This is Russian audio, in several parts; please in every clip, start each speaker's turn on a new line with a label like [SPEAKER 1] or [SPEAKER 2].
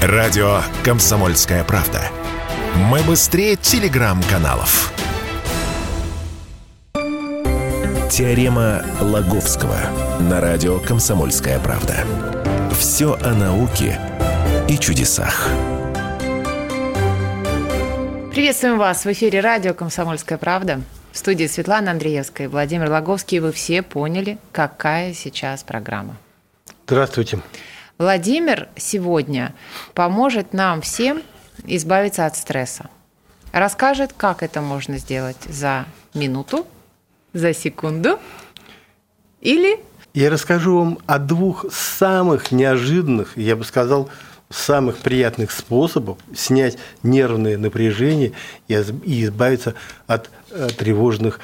[SPEAKER 1] Радио «Комсомольская правда». Мы быстрее телеграм-каналов. Теорема Лаговского на радио «Комсомольская правда». Все о науке и чудесах.
[SPEAKER 2] Приветствуем вас в эфире радио «Комсомольская правда». В студии Светлана Андреевская и Владимир Логовский. Вы все поняли, какая сейчас программа.
[SPEAKER 3] Здравствуйте.
[SPEAKER 2] Владимир сегодня поможет нам всем избавиться от стресса. Расскажет, как это можно сделать за минуту, за секунду или...
[SPEAKER 3] Я расскажу вам о двух самых неожиданных, я бы сказал, самых приятных способов снять нервное напряжение и избавиться от э, тревожных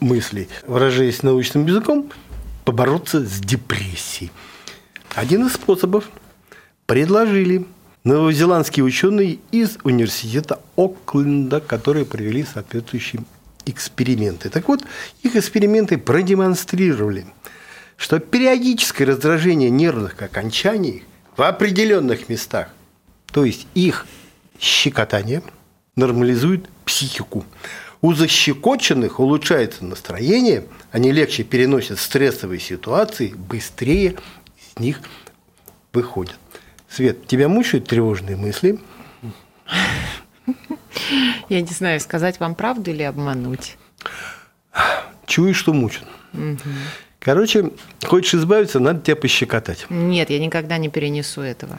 [SPEAKER 3] мыслей. Выражаясь научным языком, побороться с депрессией. Один из способов предложили новозеландские ученые из университета Окленда, которые провели соответствующие эксперименты. Так вот, их эксперименты продемонстрировали, что периодическое раздражение нервных окончаний в определенных местах, то есть их щекотание, нормализует психику. У защекоченных улучшается настроение, они легче переносят стрессовые ситуации, быстрее из них выходят. Свет, тебя мучают тревожные мысли?
[SPEAKER 2] Я не знаю, сказать вам правду или обмануть.
[SPEAKER 3] Чуешь, что мучат. Угу. Короче, хочешь избавиться, надо тебя пощекотать.
[SPEAKER 2] Нет, я никогда не перенесу этого.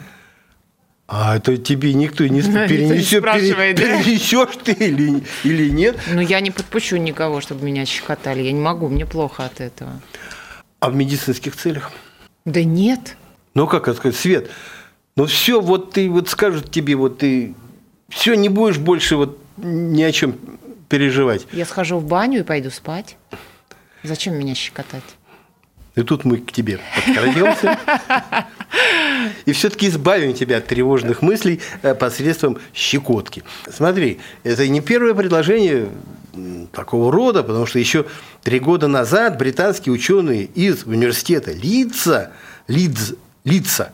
[SPEAKER 3] А это тебе никто не перенесет, пере, да? перенесешь ты или, или нет?
[SPEAKER 2] Ну, я не подпущу никого, чтобы меня щекотали. Я не могу, мне плохо от этого.
[SPEAKER 3] А в медицинских целях?
[SPEAKER 2] Да нет.
[SPEAKER 3] Ну, как это сказать, Свет, ну все, вот ты вот скажут тебе, вот ты все, не будешь больше вот ни о чем переживать.
[SPEAKER 2] Я схожу в баню и пойду спать. Зачем меня щекотать?
[SPEAKER 3] И тут мы к тебе подкрадемся. И все-таки избавим тебя от тревожных мыслей э, посредством щекотки. Смотри, это не первое предложение такого рода, потому что еще три года назад британские ученые из университета Лидса, Лидз, Лидса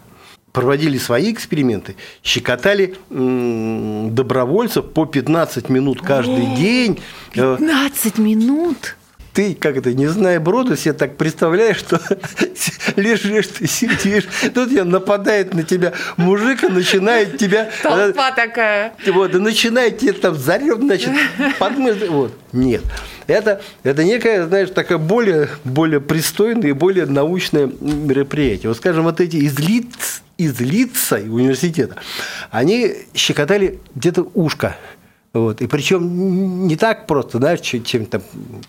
[SPEAKER 3] проводили свои эксперименты, щекотали добровольцев по 15 минут каждый О, день.
[SPEAKER 2] 15 минут?
[SPEAKER 3] ты, как это, не зная броду, себе так представляешь, что лежишь, ты сидишь, тут я нападает на тебя мужик и начинает тебя...
[SPEAKER 2] Толпа такая.
[SPEAKER 3] Вот, и начинает тебе там зарев, значит, подмышь, вот. Нет. Это, это некое, знаешь, такое более, более пристойное и более научное мероприятие. Вот, скажем, вот эти из лиц, из лица университета, они щекотали где-то ушко вот. И причем не так просто, да, чем-то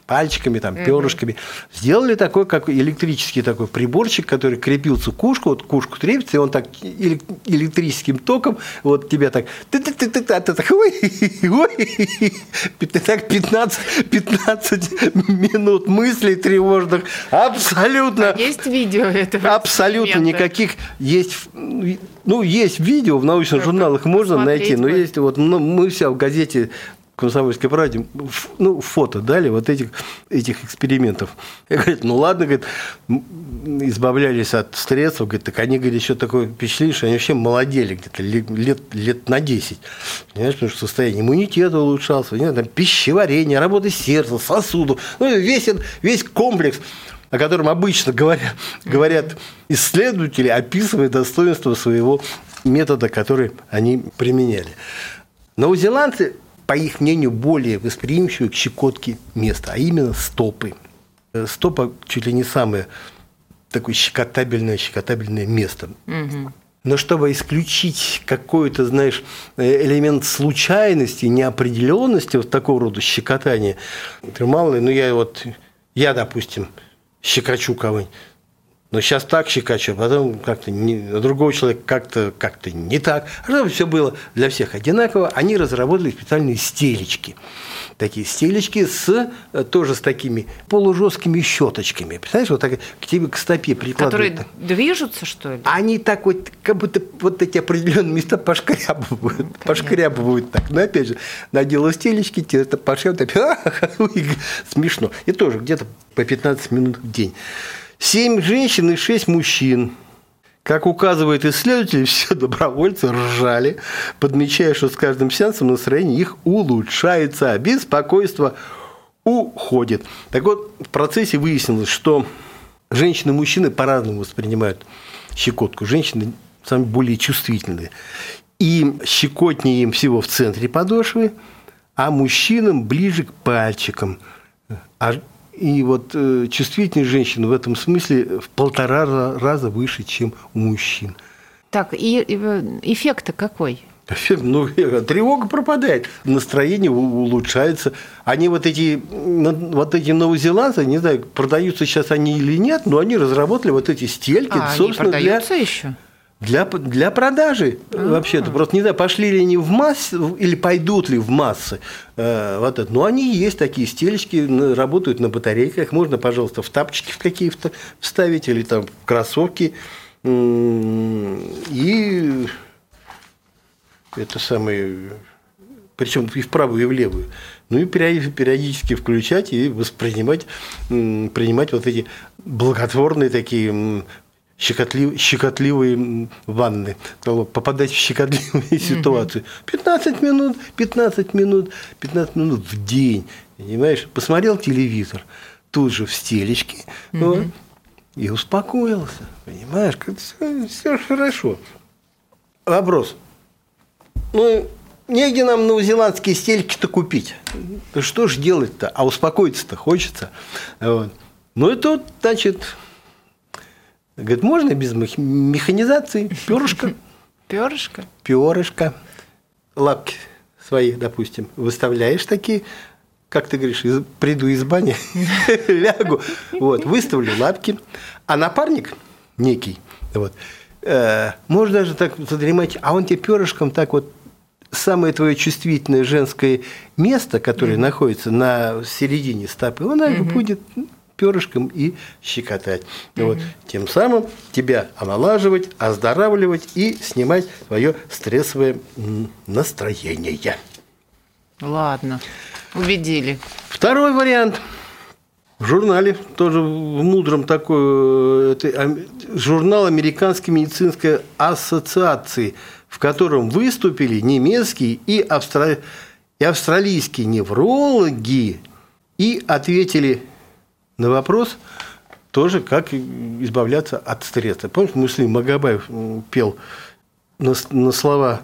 [SPEAKER 3] пальчиками, там, перышками. Угу. Сделали такой, как электрический такой приборчик, который крепился к ушку, вот к ушку трепится, и он так электрическим током вот тебя так ты ты ты ты ты так ой, ой, так 15, 15 минут мыслей тревожных абсолютно.
[SPEAKER 2] А есть видео этого?
[SPEAKER 3] Абсолютно никаких есть ну, есть видео в научных журналах, можно найти, но есть вот мы вся в газете Комсомольской правде, ну, фото дали вот этих, этих экспериментов. Я говорю, ну ладно, говорит, избавлялись от стрессов, говорит, так они, говорит, еще такое впечатление, что они вообще молодели где-то лет, лет на 10. Понимаешь, потому что состояние иммунитета улучшался, там, пищеварение, работа сердца, сосудов, ну, весь, весь комплекс о котором обычно говорят, говорят исследователи, описывая достоинство своего метода, который они применяли. Новозеландцы, по их мнению, более восприимчивы к щекотке места, а именно стопы. Э, стопа чуть ли не самое такое щекотабельное, щекотабельное место. Угу. Но чтобы исключить какой-то, знаешь, э, элемент случайности, неопределенности вот такого рода щекотания, мало ли, ну я вот, я, допустим, щекочу кого-нибудь. Но сейчас так щекочу, а потом как-то не, другого человека как-то как не так. А чтобы все было для всех одинаково, они разработали специальные стелечки. Такие стелечки с, э, тоже с такими полужесткими щеточками. Представляешь, вот так к тебе к стопе прикладывают.
[SPEAKER 2] Которые движутся, что ли?
[SPEAKER 3] Они так вот, как будто вот эти определенные места пошкрябывают. Конечно. Пошкрябывают так. Но опять же, надела стелечки, тебе это пошкрябывают, смешно. И тоже где-то по 15 минут в день. Семь женщин и шесть мужчин, Как указывает исследователь, все добровольцы ржали, подмечая, что с каждым сеансом настроение их улучшается, а беспокойство уходит. Так вот, в процессе выяснилось, что женщины и мужчины по-разному воспринимают щекотку. Женщины сами более чувствительные. И щекотнее им всего в центре подошвы, а мужчинам ближе к пальчикам. А, и вот э, чувствительность женщин в этом смысле в полтора раза выше, чем у мужчин.
[SPEAKER 2] Так, и эффект какой?
[SPEAKER 3] Эффект, ну, тревога пропадает, настроение улучшается. Они вот эти, вот эти новозеландцы, не знаю, продаются сейчас они или нет, но они разработали вот эти стельки,
[SPEAKER 2] а, собственно, они продаются для... еще?
[SPEAKER 3] Для, для продажи А-а-а. вообще-то. Просто не знаю, пошли ли они в массы или пойдут ли в массы. Э, вот это. Но они есть такие стелечки, работают на батарейках. Можно, пожалуйста, в тапочки в какие-то вставить или там в кроссовки. И это самое причем и в правую, и в левую. Ну и периодически включать и воспринимать, принимать вот эти благотворные такие щекотлив, щекотливые ванны, попадать в щекотливые ситуации. 15 минут, 15 минут, 15 минут в день. Понимаешь? Посмотрел телевизор, тут же в стелечке, вот, и успокоился. Понимаешь, все, все хорошо. Вопрос. Ну, негде нам новозеландские стельки-то купить. Что ж делать-то? А успокоиться-то хочется. Вот. Ну и тут, значит, Говорит, можно без механизации, перышко.
[SPEAKER 2] Перышко?
[SPEAKER 3] Перышко. Лапки свои, допустим, выставляешь такие, как ты говоришь, из, приду из бани, лягу, вот, выставлю лапки, а напарник некий, вот, э, можно даже так задремать, а он тебе перышком так вот самое твое чувствительное женское место, которое mm-hmm. находится на середине стопы, он mm-hmm. будет перышком и щекотать. Угу. Вот. Тем самым тебя омолаживать, оздоравливать и снимать свое стрессовое настроение.
[SPEAKER 2] Ладно, убедили.
[SPEAKER 3] Второй вариант. В журнале, тоже в мудром такой, это журнал Американской медицинской ассоциации, в котором выступили немецкие и, австра... и австралийские неврологи и ответили на вопрос тоже, как избавляться от стресса. Помните, Муслим Магабаев пел на, на слова,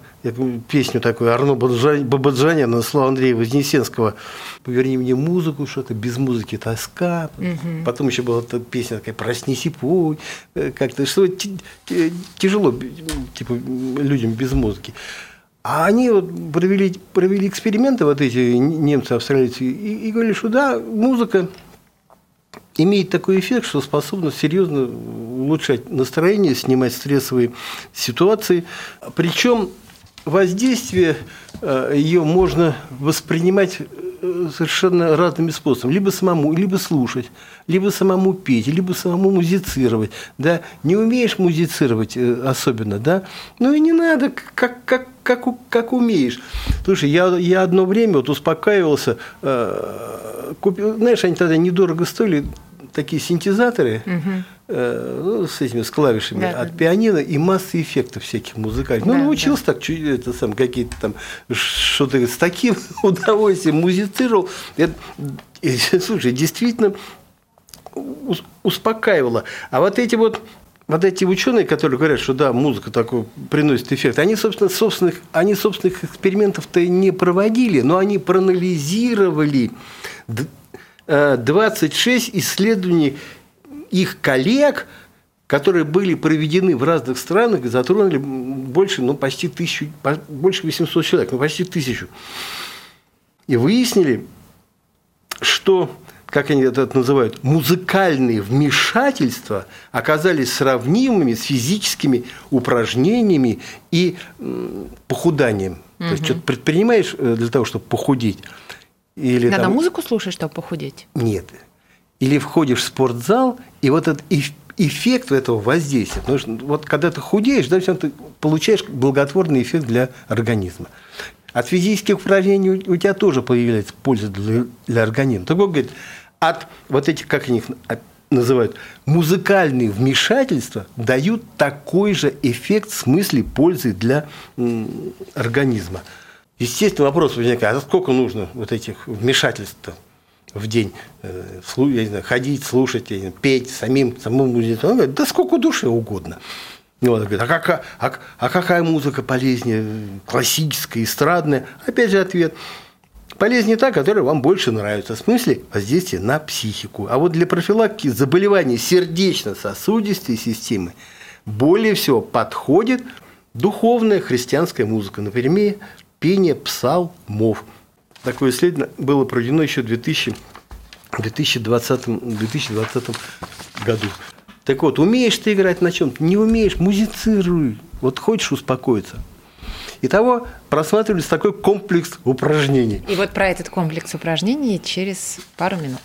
[SPEAKER 3] песню такую Арно Бабаджаня на слова Андрея Вознесенского «Поверни мне музыку, что-то без музыки тоска». Угу. Потом еще была эта песня такая «Проснись и пой». Э, как-то что тяжело типа, людям без музыки. А они вот провели, провели эксперименты, вот эти немцы, австралийцы, и, и говорили, что да, музыка имеет такой эффект, что способна серьезно улучшать настроение, снимать стрессовые ситуации. Причем воздействие э, ее можно воспринимать э, совершенно разными способами. Либо самому, либо слушать, либо самому петь, либо самому музицировать. Да? Не умеешь музицировать э, особенно, да? ну и не надо, как, как, как, как умеешь. Слушай, я, я одно время вот успокаивался, купил, знаешь, они тогда недорого стоили, такие синтезаторы угу. Э, ну, с этими с клавишами да, от да. пианино и масса эффектов всяких музыкальных. Ну, да, научился да. так, это сам какие-то там что-то с таким удовольствием музицировал. Это, и, слушай, действительно успокаивало. А вот эти вот вот эти ученые, которые говорят, что да, музыка такой приносит эффект, они, собственно, собственных, они собственных экспериментов-то не проводили, но они проанализировали 26 исследований их коллег, которые были проведены в разных странах и затронули больше, ну, почти тысячу, больше 800 человек, ну, почти тысячу. И выяснили, что, как они это называют, музыкальные вмешательства оказались сравнимыми с физическими упражнениями и похуданием. Угу. То есть, что-то предпринимаешь э, для того, чтобы похудеть –
[SPEAKER 2] или Надо там... музыку слушать, чтобы похудеть?
[SPEAKER 3] Нет. Или входишь в спортзал, и вот этот эффект этого воздействия. Потому что вот когда ты худеешь, да, ты получаешь благотворный эффект для организма. От физических упражнений у тебя тоже появляется польза для, для организма. Вот, говорит, от вот этих, как они их называют, музыкальные вмешательства дают такой же эффект в смысле пользы для организма. Естественно, вопрос возникает, а сколько нужно вот этих вмешательств в день э, ходить, слушать, петь самим, самому музыку. Он говорит, да сколько душе угодно. Вот, говорит, а, как, а, а какая музыка полезнее, классическая, эстрадная? Опять же ответ – Полезнее та, которая вам больше нравится, в смысле воздействия на психику. А вот для профилактики заболеваний сердечно-сосудистой системы более всего подходит духовная христианская музыка, например, пение псалмов. Такое исследование было проведено еще в 2000, 2020, 2020 году. Так вот, умеешь ты играть на чем-то, не умеешь, музицируй. Вот хочешь успокоиться, Итого просматривались такой комплекс упражнений.
[SPEAKER 2] И вот про этот комплекс упражнений через пару минут.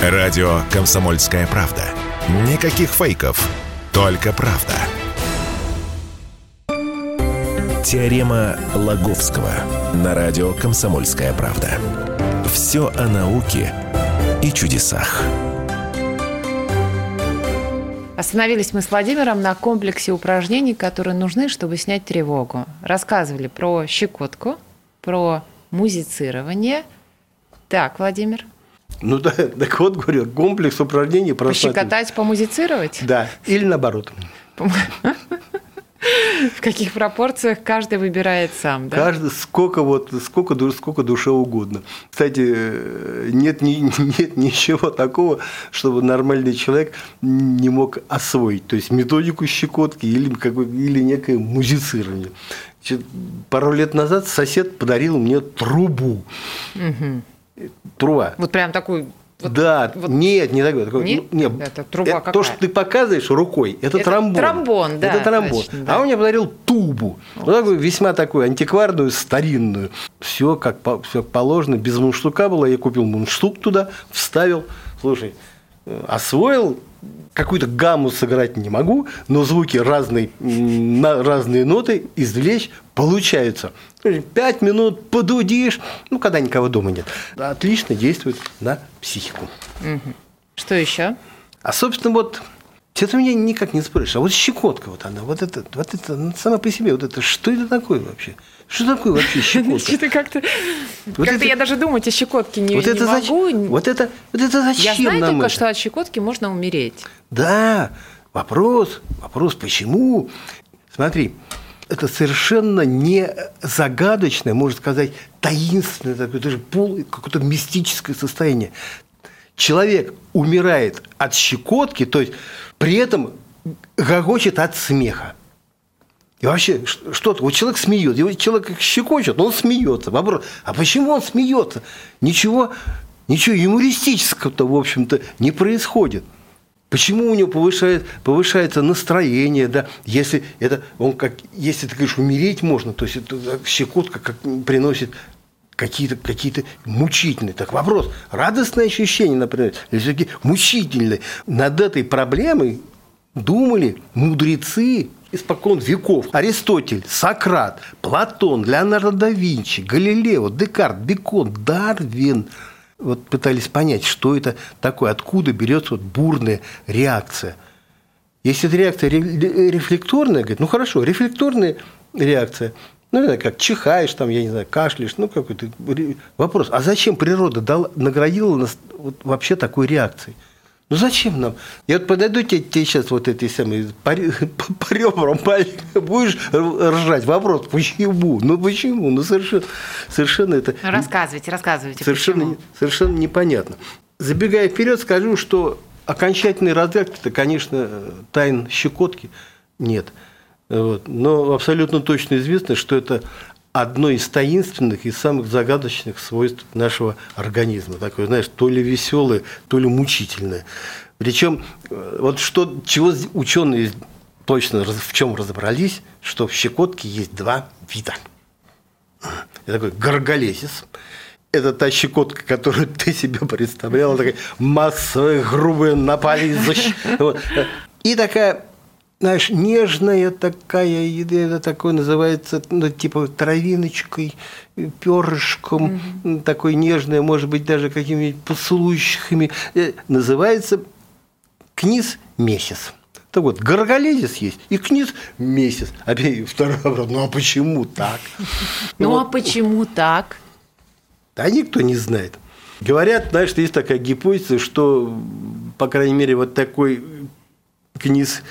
[SPEAKER 1] Радио «Комсомольская правда». Никаких фейков, только правда. Теорема Лаговского на радио «Комсомольская правда». Все о науке и чудесах.
[SPEAKER 2] Остановились мы с Владимиром на комплексе упражнений, которые нужны, чтобы снять тревогу. Рассказывали про щекотку, про музицирование. Так, Владимир.
[SPEAKER 3] Ну да, так вот, говорю, комплекс упражнений.
[SPEAKER 2] Пощекотать, помузицировать?
[SPEAKER 3] Да, или наоборот.
[SPEAKER 2] В каких пропорциях каждый выбирает сам, да?
[SPEAKER 3] Каждый, сколько, вот, сколько, сколько душе угодно. Кстати, нет, нет ничего такого, чтобы нормальный человек не мог освоить. То есть методику щекотки или, как бы, или некое музицирование. Пару лет назад сосед подарил мне трубу. Угу. Труба.
[SPEAKER 2] Вот прям такую
[SPEAKER 3] вот, да, вот... нет, не такой. такой
[SPEAKER 2] нет?
[SPEAKER 3] нет,
[SPEAKER 2] это труба это, какая?
[SPEAKER 3] То, что ты показываешь рукой, это, это тромбон.
[SPEAKER 2] Тромбон, да.
[SPEAKER 3] Это тромбон. Точно, да. А он мне подарил тубу. Вот. Вот такую весьма такую антикварную, старинную. Все как все положено, без мундштука было. Я купил мундштук туда, вставил. Слушай, э, освоил какую-то гамму сыграть не могу, но звуки разные, на разные ноты извлечь получаются. Пять минут подудишь, ну, когда никого дома нет. Отлично действует на психику.
[SPEAKER 2] Что еще?
[SPEAKER 3] А, собственно, вот это меня никак не спрашиваешь. А вот щекотка вот она, вот это, вот это ну, сама по себе, вот это, что это такое вообще? Что такое вообще щекотка?
[SPEAKER 2] Что-то как-то, вот как-то я даже думать о щекотке не, вот
[SPEAKER 3] не это
[SPEAKER 2] могу.
[SPEAKER 3] Зач... Вот, это, вот это зачем
[SPEAKER 2] Я знаю
[SPEAKER 3] нам
[SPEAKER 2] только,
[SPEAKER 3] это?
[SPEAKER 2] что от щекотки можно умереть.
[SPEAKER 3] Да, вопрос, вопрос почему? Смотри, это совершенно не загадочное, можно сказать, таинственное, такое, даже пол, какое-то мистическое состояние. Человек умирает от щекотки, то есть при этом гогочет от смеха. И вообще, что-то, вот человек смеется, его человек щекочет, он смеется. Вопрос, а почему он смеется? Ничего, ничего юмористического-то, в общем-то, не происходит. Почему у него повышает, повышается настроение, да, если это, он как, если ты говоришь, умереть можно, то есть это щекотка как приносит какие-то какие мучительные. Так вопрос, радостное ощущение, например, или все-таки мучительное. Над этой проблемой думали мудрецы испокон веков. Аристотель, Сократ, Платон, Леонардо да Винчи, Галилео, Декарт, Бекон, Дарвин – вот пытались понять, что это такое, откуда берется вот бурная реакция. Если эта реакция рефлекторная, говорит, ну хорошо, рефлекторная реакция, ну, не знаю, как чихаешь, там, я не знаю, кашляешь, ну, какой-то вопрос. А зачем природа дала, наградила нас вот вообще такой реакцией? Ну зачем нам? Я вот подойду тебе, тебе сейчас вот этой самой по, по ребрам будешь ржать. Вопрос, почему? Ну почему? Ну совершенно, совершенно это...
[SPEAKER 2] Рассказывайте, рассказывайте.
[SPEAKER 3] Совершенно,
[SPEAKER 2] почему?
[SPEAKER 3] совершенно непонятно. Забегая вперед, скажу, что окончательной разгадки-то, конечно, тайн щекотки нет. Вот. Но абсолютно точно известно, что это одно из таинственных и самых загадочных свойств нашего организма. Такое, знаешь, то ли веселое, то ли мучительное. Причем, э, вот что, чего ученые точно в чем разобрались, что в щекотке есть два вида. Это такой горголезис. Это та щекотка, которую ты себе представляла, такая массовая, грубая, напали. И такая знаешь, нежная такая, это такое называется, ну, типа травиночкой, перышком, угу. такой нежное, может быть, даже какими-нибудь поцелуйщиками. Э, называется книз – месяц. Так вот, горголезис есть, и книз месяц. Опять второй вопрос, ну а почему так?
[SPEAKER 2] Ну а почему так?
[SPEAKER 3] Да никто не знает. Говорят, знаешь, есть такая гипотеза, что, по крайней мере, вот такой книз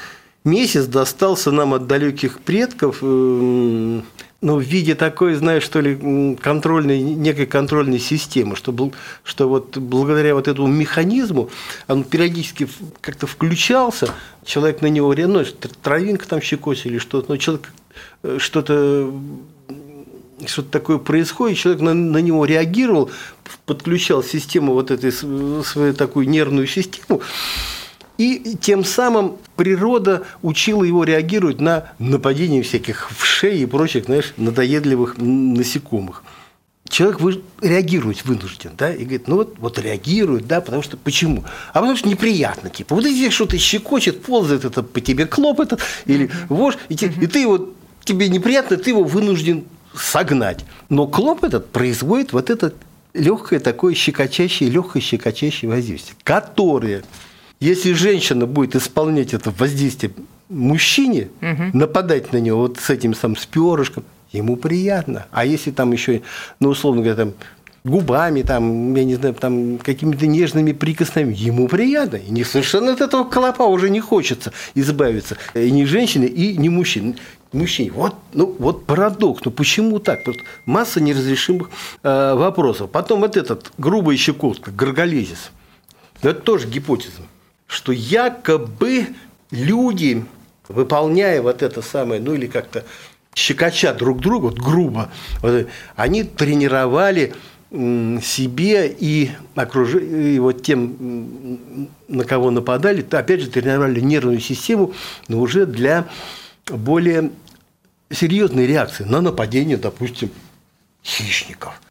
[SPEAKER 3] месяц достался нам от далеких предков, э, ну, в виде такой, знаешь, что ли, контрольной, некой контрольной системы, что, был, что вот благодаря вот этому механизму он периодически как-то включался, человек на него, ну, травинка там щекоть или что-то, но человек э, что-то что-то такое происходит, человек на, на него реагировал, подключал систему вот этой свою такую нервную систему, и тем самым природа учила его реагировать на нападение всяких вшей и прочих, знаешь, надоедливых насекомых. Человек вы, реагировать вынужден, да, и говорит, ну вот, вот реагирует, да, потому что почему? А потому что неприятно, типа, вот здесь что-то щекочет, ползает это по тебе клоп этот, или вож, и, те, и ты вот, тебе неприятно, ты его вынужден согнать. Но клоп этот производит вот это легкое такое щекочащее, легкое щекочащее воздействие, которое если женщина будет исполнять это воздействие мужчине, угу. нападать на него вот с этим самым с перышком, ему приятно. А если там еще, ну, условно говоря, там губами, там, я не знаю, там, какими-то нежными прикосновениями, ему приятно. И не совершенно от этого колопа уже не хочется избавиться. И не женщине, и не мужчине. Мужчине. Вот, ну, вот парадокс. Ну почему так? Просто масса неразрешимых э, вопросов. Потом вот этот грубая щекотка, горголезис. Это тоже гипотеза что якобы люди, выполняя вот это самое, ну или как-то щекоча друг друга, вот грубо, вот, они тренировали себе и, окруж... и вот тем, на кого нападали, то опять же тренировали нервную систему, но уже для более серьезной реакции на нападение, допустим, хищников.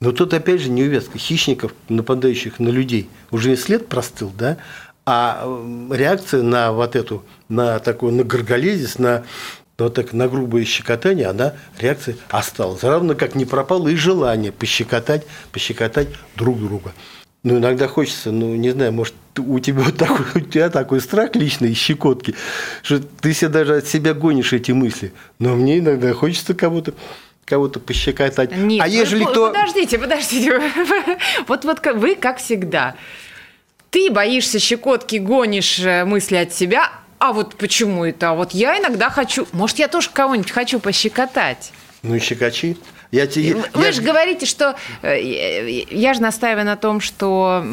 [SPEAKER 3] Но тут опять же неувязка хищников, нападающих на людей. Уже след простыл, да? А реакция на вот эту, на такой, на горголезис, на вот так на грубое щекотание, она реакция осталась. Равно как не пропало и желание пощекотать, пощекотать друг друга. Ну, иногда хочется, ну, не знаю, может, у тебя вот такой, у тебя такой страх личный щекотки, что ты себе даже от себя гонишь эти мысли. Но мне иногда хочется кого-то кого-то пощекотать.
[SPEAKER 2] Нет, а ежели ну, кто... Подождите, подождите. Вот, вот вы, как всегда, ты боишься щекотки, гонишь э, мысли от себя, а вот почему это? А вот я иногда хочу, может, я тоже кого-нибудь хочу пощекотать.
[SPEAKER 3] Ну и щекочи.
[SPEAKER 2] Я тебе, Вы я... же говорите, что э, я же настаиваю на том, что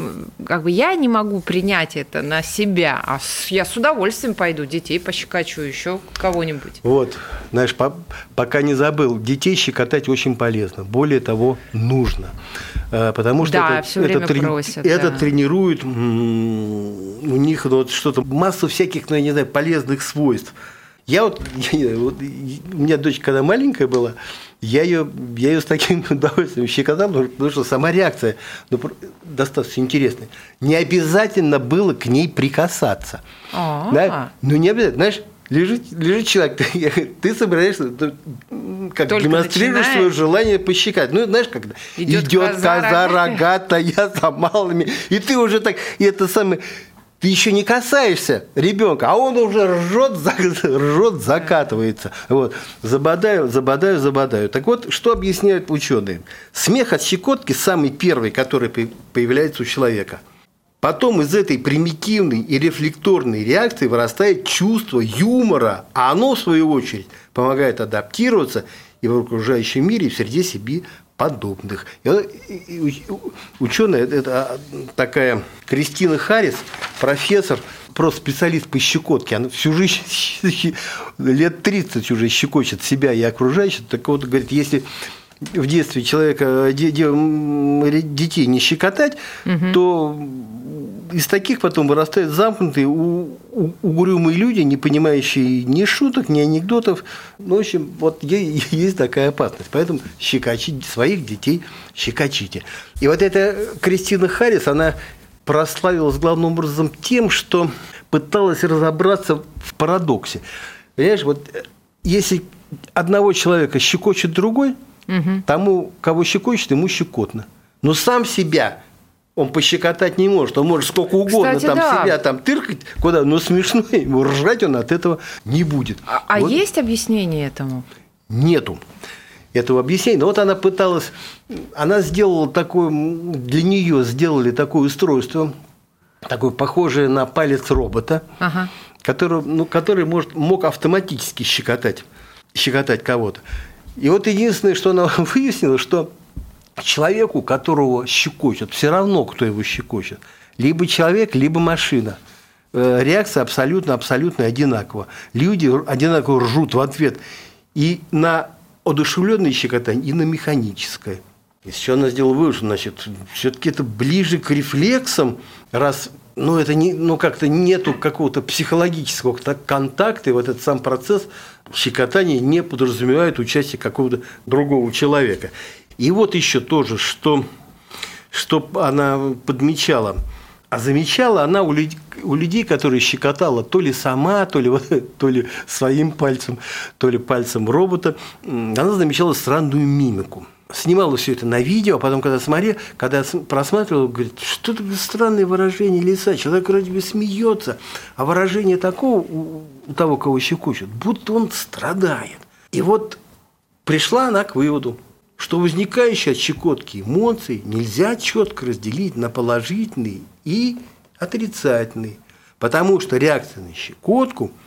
[SPEAKER 2] как бы я не могу принять это на себя, а я с удовольствием пойду детей пощекочу, еще кого-нибудь.
[SPEAKER 3] Вот, знаешь, по, пока не забыл, детей щекотать очень полезно. Более того, нужно. Э, потому что
[SPEAKER 2] да,
[SPEAKER 3] это,
[SPEAKER 2] все время
[SPEAKER 3] это,
[SPEAKER 2] просят,
[SPEAKER 3] это да. тренирует у них вот что-то, массу всяких, ну, я не знаю, полезных свойств. Я вот, я, вот, у меня дочь, когда маленькая была, я ее, я ее с таким удовольствием щекотал, потому что сама реакция ну, достаточно интересная. Не обязательно было к ней прикасаться. А-а-а. Да? Ну, не обязательно. Знаешь, лежит, лежит человек, ты, ты собираешься, ты, как Только демонстрируешь начинает. свое желание пощекать. Ну, знаешь, когда идет, идет коза, коза рогатая за малыми, и ты уже так, и это самое, ты еще не касаешься ребенка, а он уже ржет, ржет закатывается. Вот. Забодаю, забодаю, забодаю. Так вот, что объясняют ученые? Смех от щекотки самый первый, который появляется у человека. Потом из этой примитивной и рефлекторной реакции вырастает чувство юмора, а оно, в свою очередь, помогает адаптироваться и в окружающем мире, и в среде себе подобных. И ученая, это такая Кристина Харрис, профессор, просто специалист по щекотке, она всю жизнь, лет 30 уже щекочет себя и окружающих, так вот, говорит, если в детстве человека, детей не щекотать, угу. то из таких потом вырастают замкнутые, угрюмые люди, не понимающие ни шуток, ни анекдотов. Ну, в общем, вот есть такая опасность. Поэтому щекочите своих детей, щекочите. И вот эта Кристина Харрис, она прославилась главным образом тем, что пыталась разобраться в парадоксе. Понимаешь, вот если одного человека щекочет другой, угу. тому, кого щекочет, ему щекотно. Но сам себя он пощекотать не может. Он может сколько угодно
[SPEAKER 2] Кстати,
[SPEAKER 3] там
[SPEAKER 2] да.
[SPEAKER 3] себя там тыркать, куда, но смешно ему ржать он от этого не будет.
[SPEAKER 2] А, а
[SPEAKER 3] Вот
[SPEAKER 2] есть объяснение этому?
[SPEAKER 3] Нету этого объяснения. Но вот она пыталась, она сделала такое, для нее сделали такое устройство, такое похожее на палец робота,
[SPEAKER 2] Ага.
[SPEAKER 3] который, ну, который может, мог автоматически щекотать, щекотать кого-то. И вот единственное, что она выяснила, что человеку, которого щекочет, все равно, кто его щекочет, либо человек, либо машина. Э, Реакция абсолютно, абсолютно одинакова. Люди одинаково ржут в ответ и на одушевленное щекотание, и на механическое. Из чего она сделала вывод, что, значит, все-таки это ближе к рефлексам, раз ну, это не, ну, как-то нету какого-то психологического так- контакта, и вот этот сам процесс щекотания не подразумевает участие какого-то другого человека. И вот еще тоже, что, что она подмечала. А замечала она у людей, у людей, которые щекотала то ли сама, то ли, то ли своим пальцем, то ли пальцем робота, она замечала странную мимику. Снимала все это на видео, а потом, когда смотрела, когда просматривала, говорит, что это странное выражение лица. Человек вроде бы смеется, а выражение такого у, у того, кого щекочет, будто он страдает. И вот пришла она к выводу, что возникающие от щекотки эмоции нельзя четко разделить на положительные и отрицательные, потому что реакция на щекотку –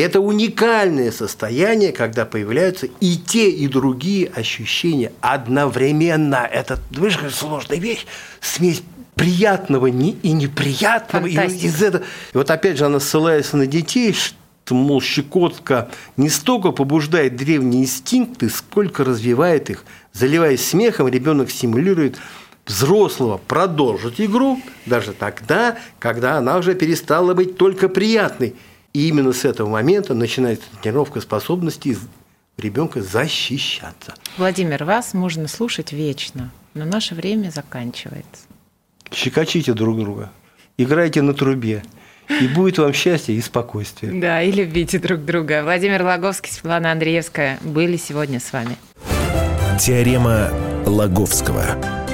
[SPEAKER 3] это уникальное состояние, когда появляются и те, и другие ощущения одновременно. Это, видишь, какая сложная вещь, смесь приятного и неприятного. И
[SPEAKER 2] Фантастика.
[SPEAKER 3] из этого... И вот опять же она ссылается на детей, что, мол, щекотка не столько побуждает древние инстинкты, сколько развивает их. Заливаясь смехом, ребенок стимулирует взрослого продолжить игру даже тогда, когда она уже перестала быть только приятной. И именно с этого момента начинается тренировка способностей ребенка защищаться.
[SPEAKER 2] Владимир, вас можно слушать вечно, но наше время заканчивается.
[SPEAKER 3] Щекочите друг друга, играйте на трубе, и будет вам счастье и спокойствие.
[SPEAKER 2] Да, и любите друг друга. Владимир Логовский, Светлана Андреевская были сегодня с вами.
[SPEAKER 1] Теорема Лаговского.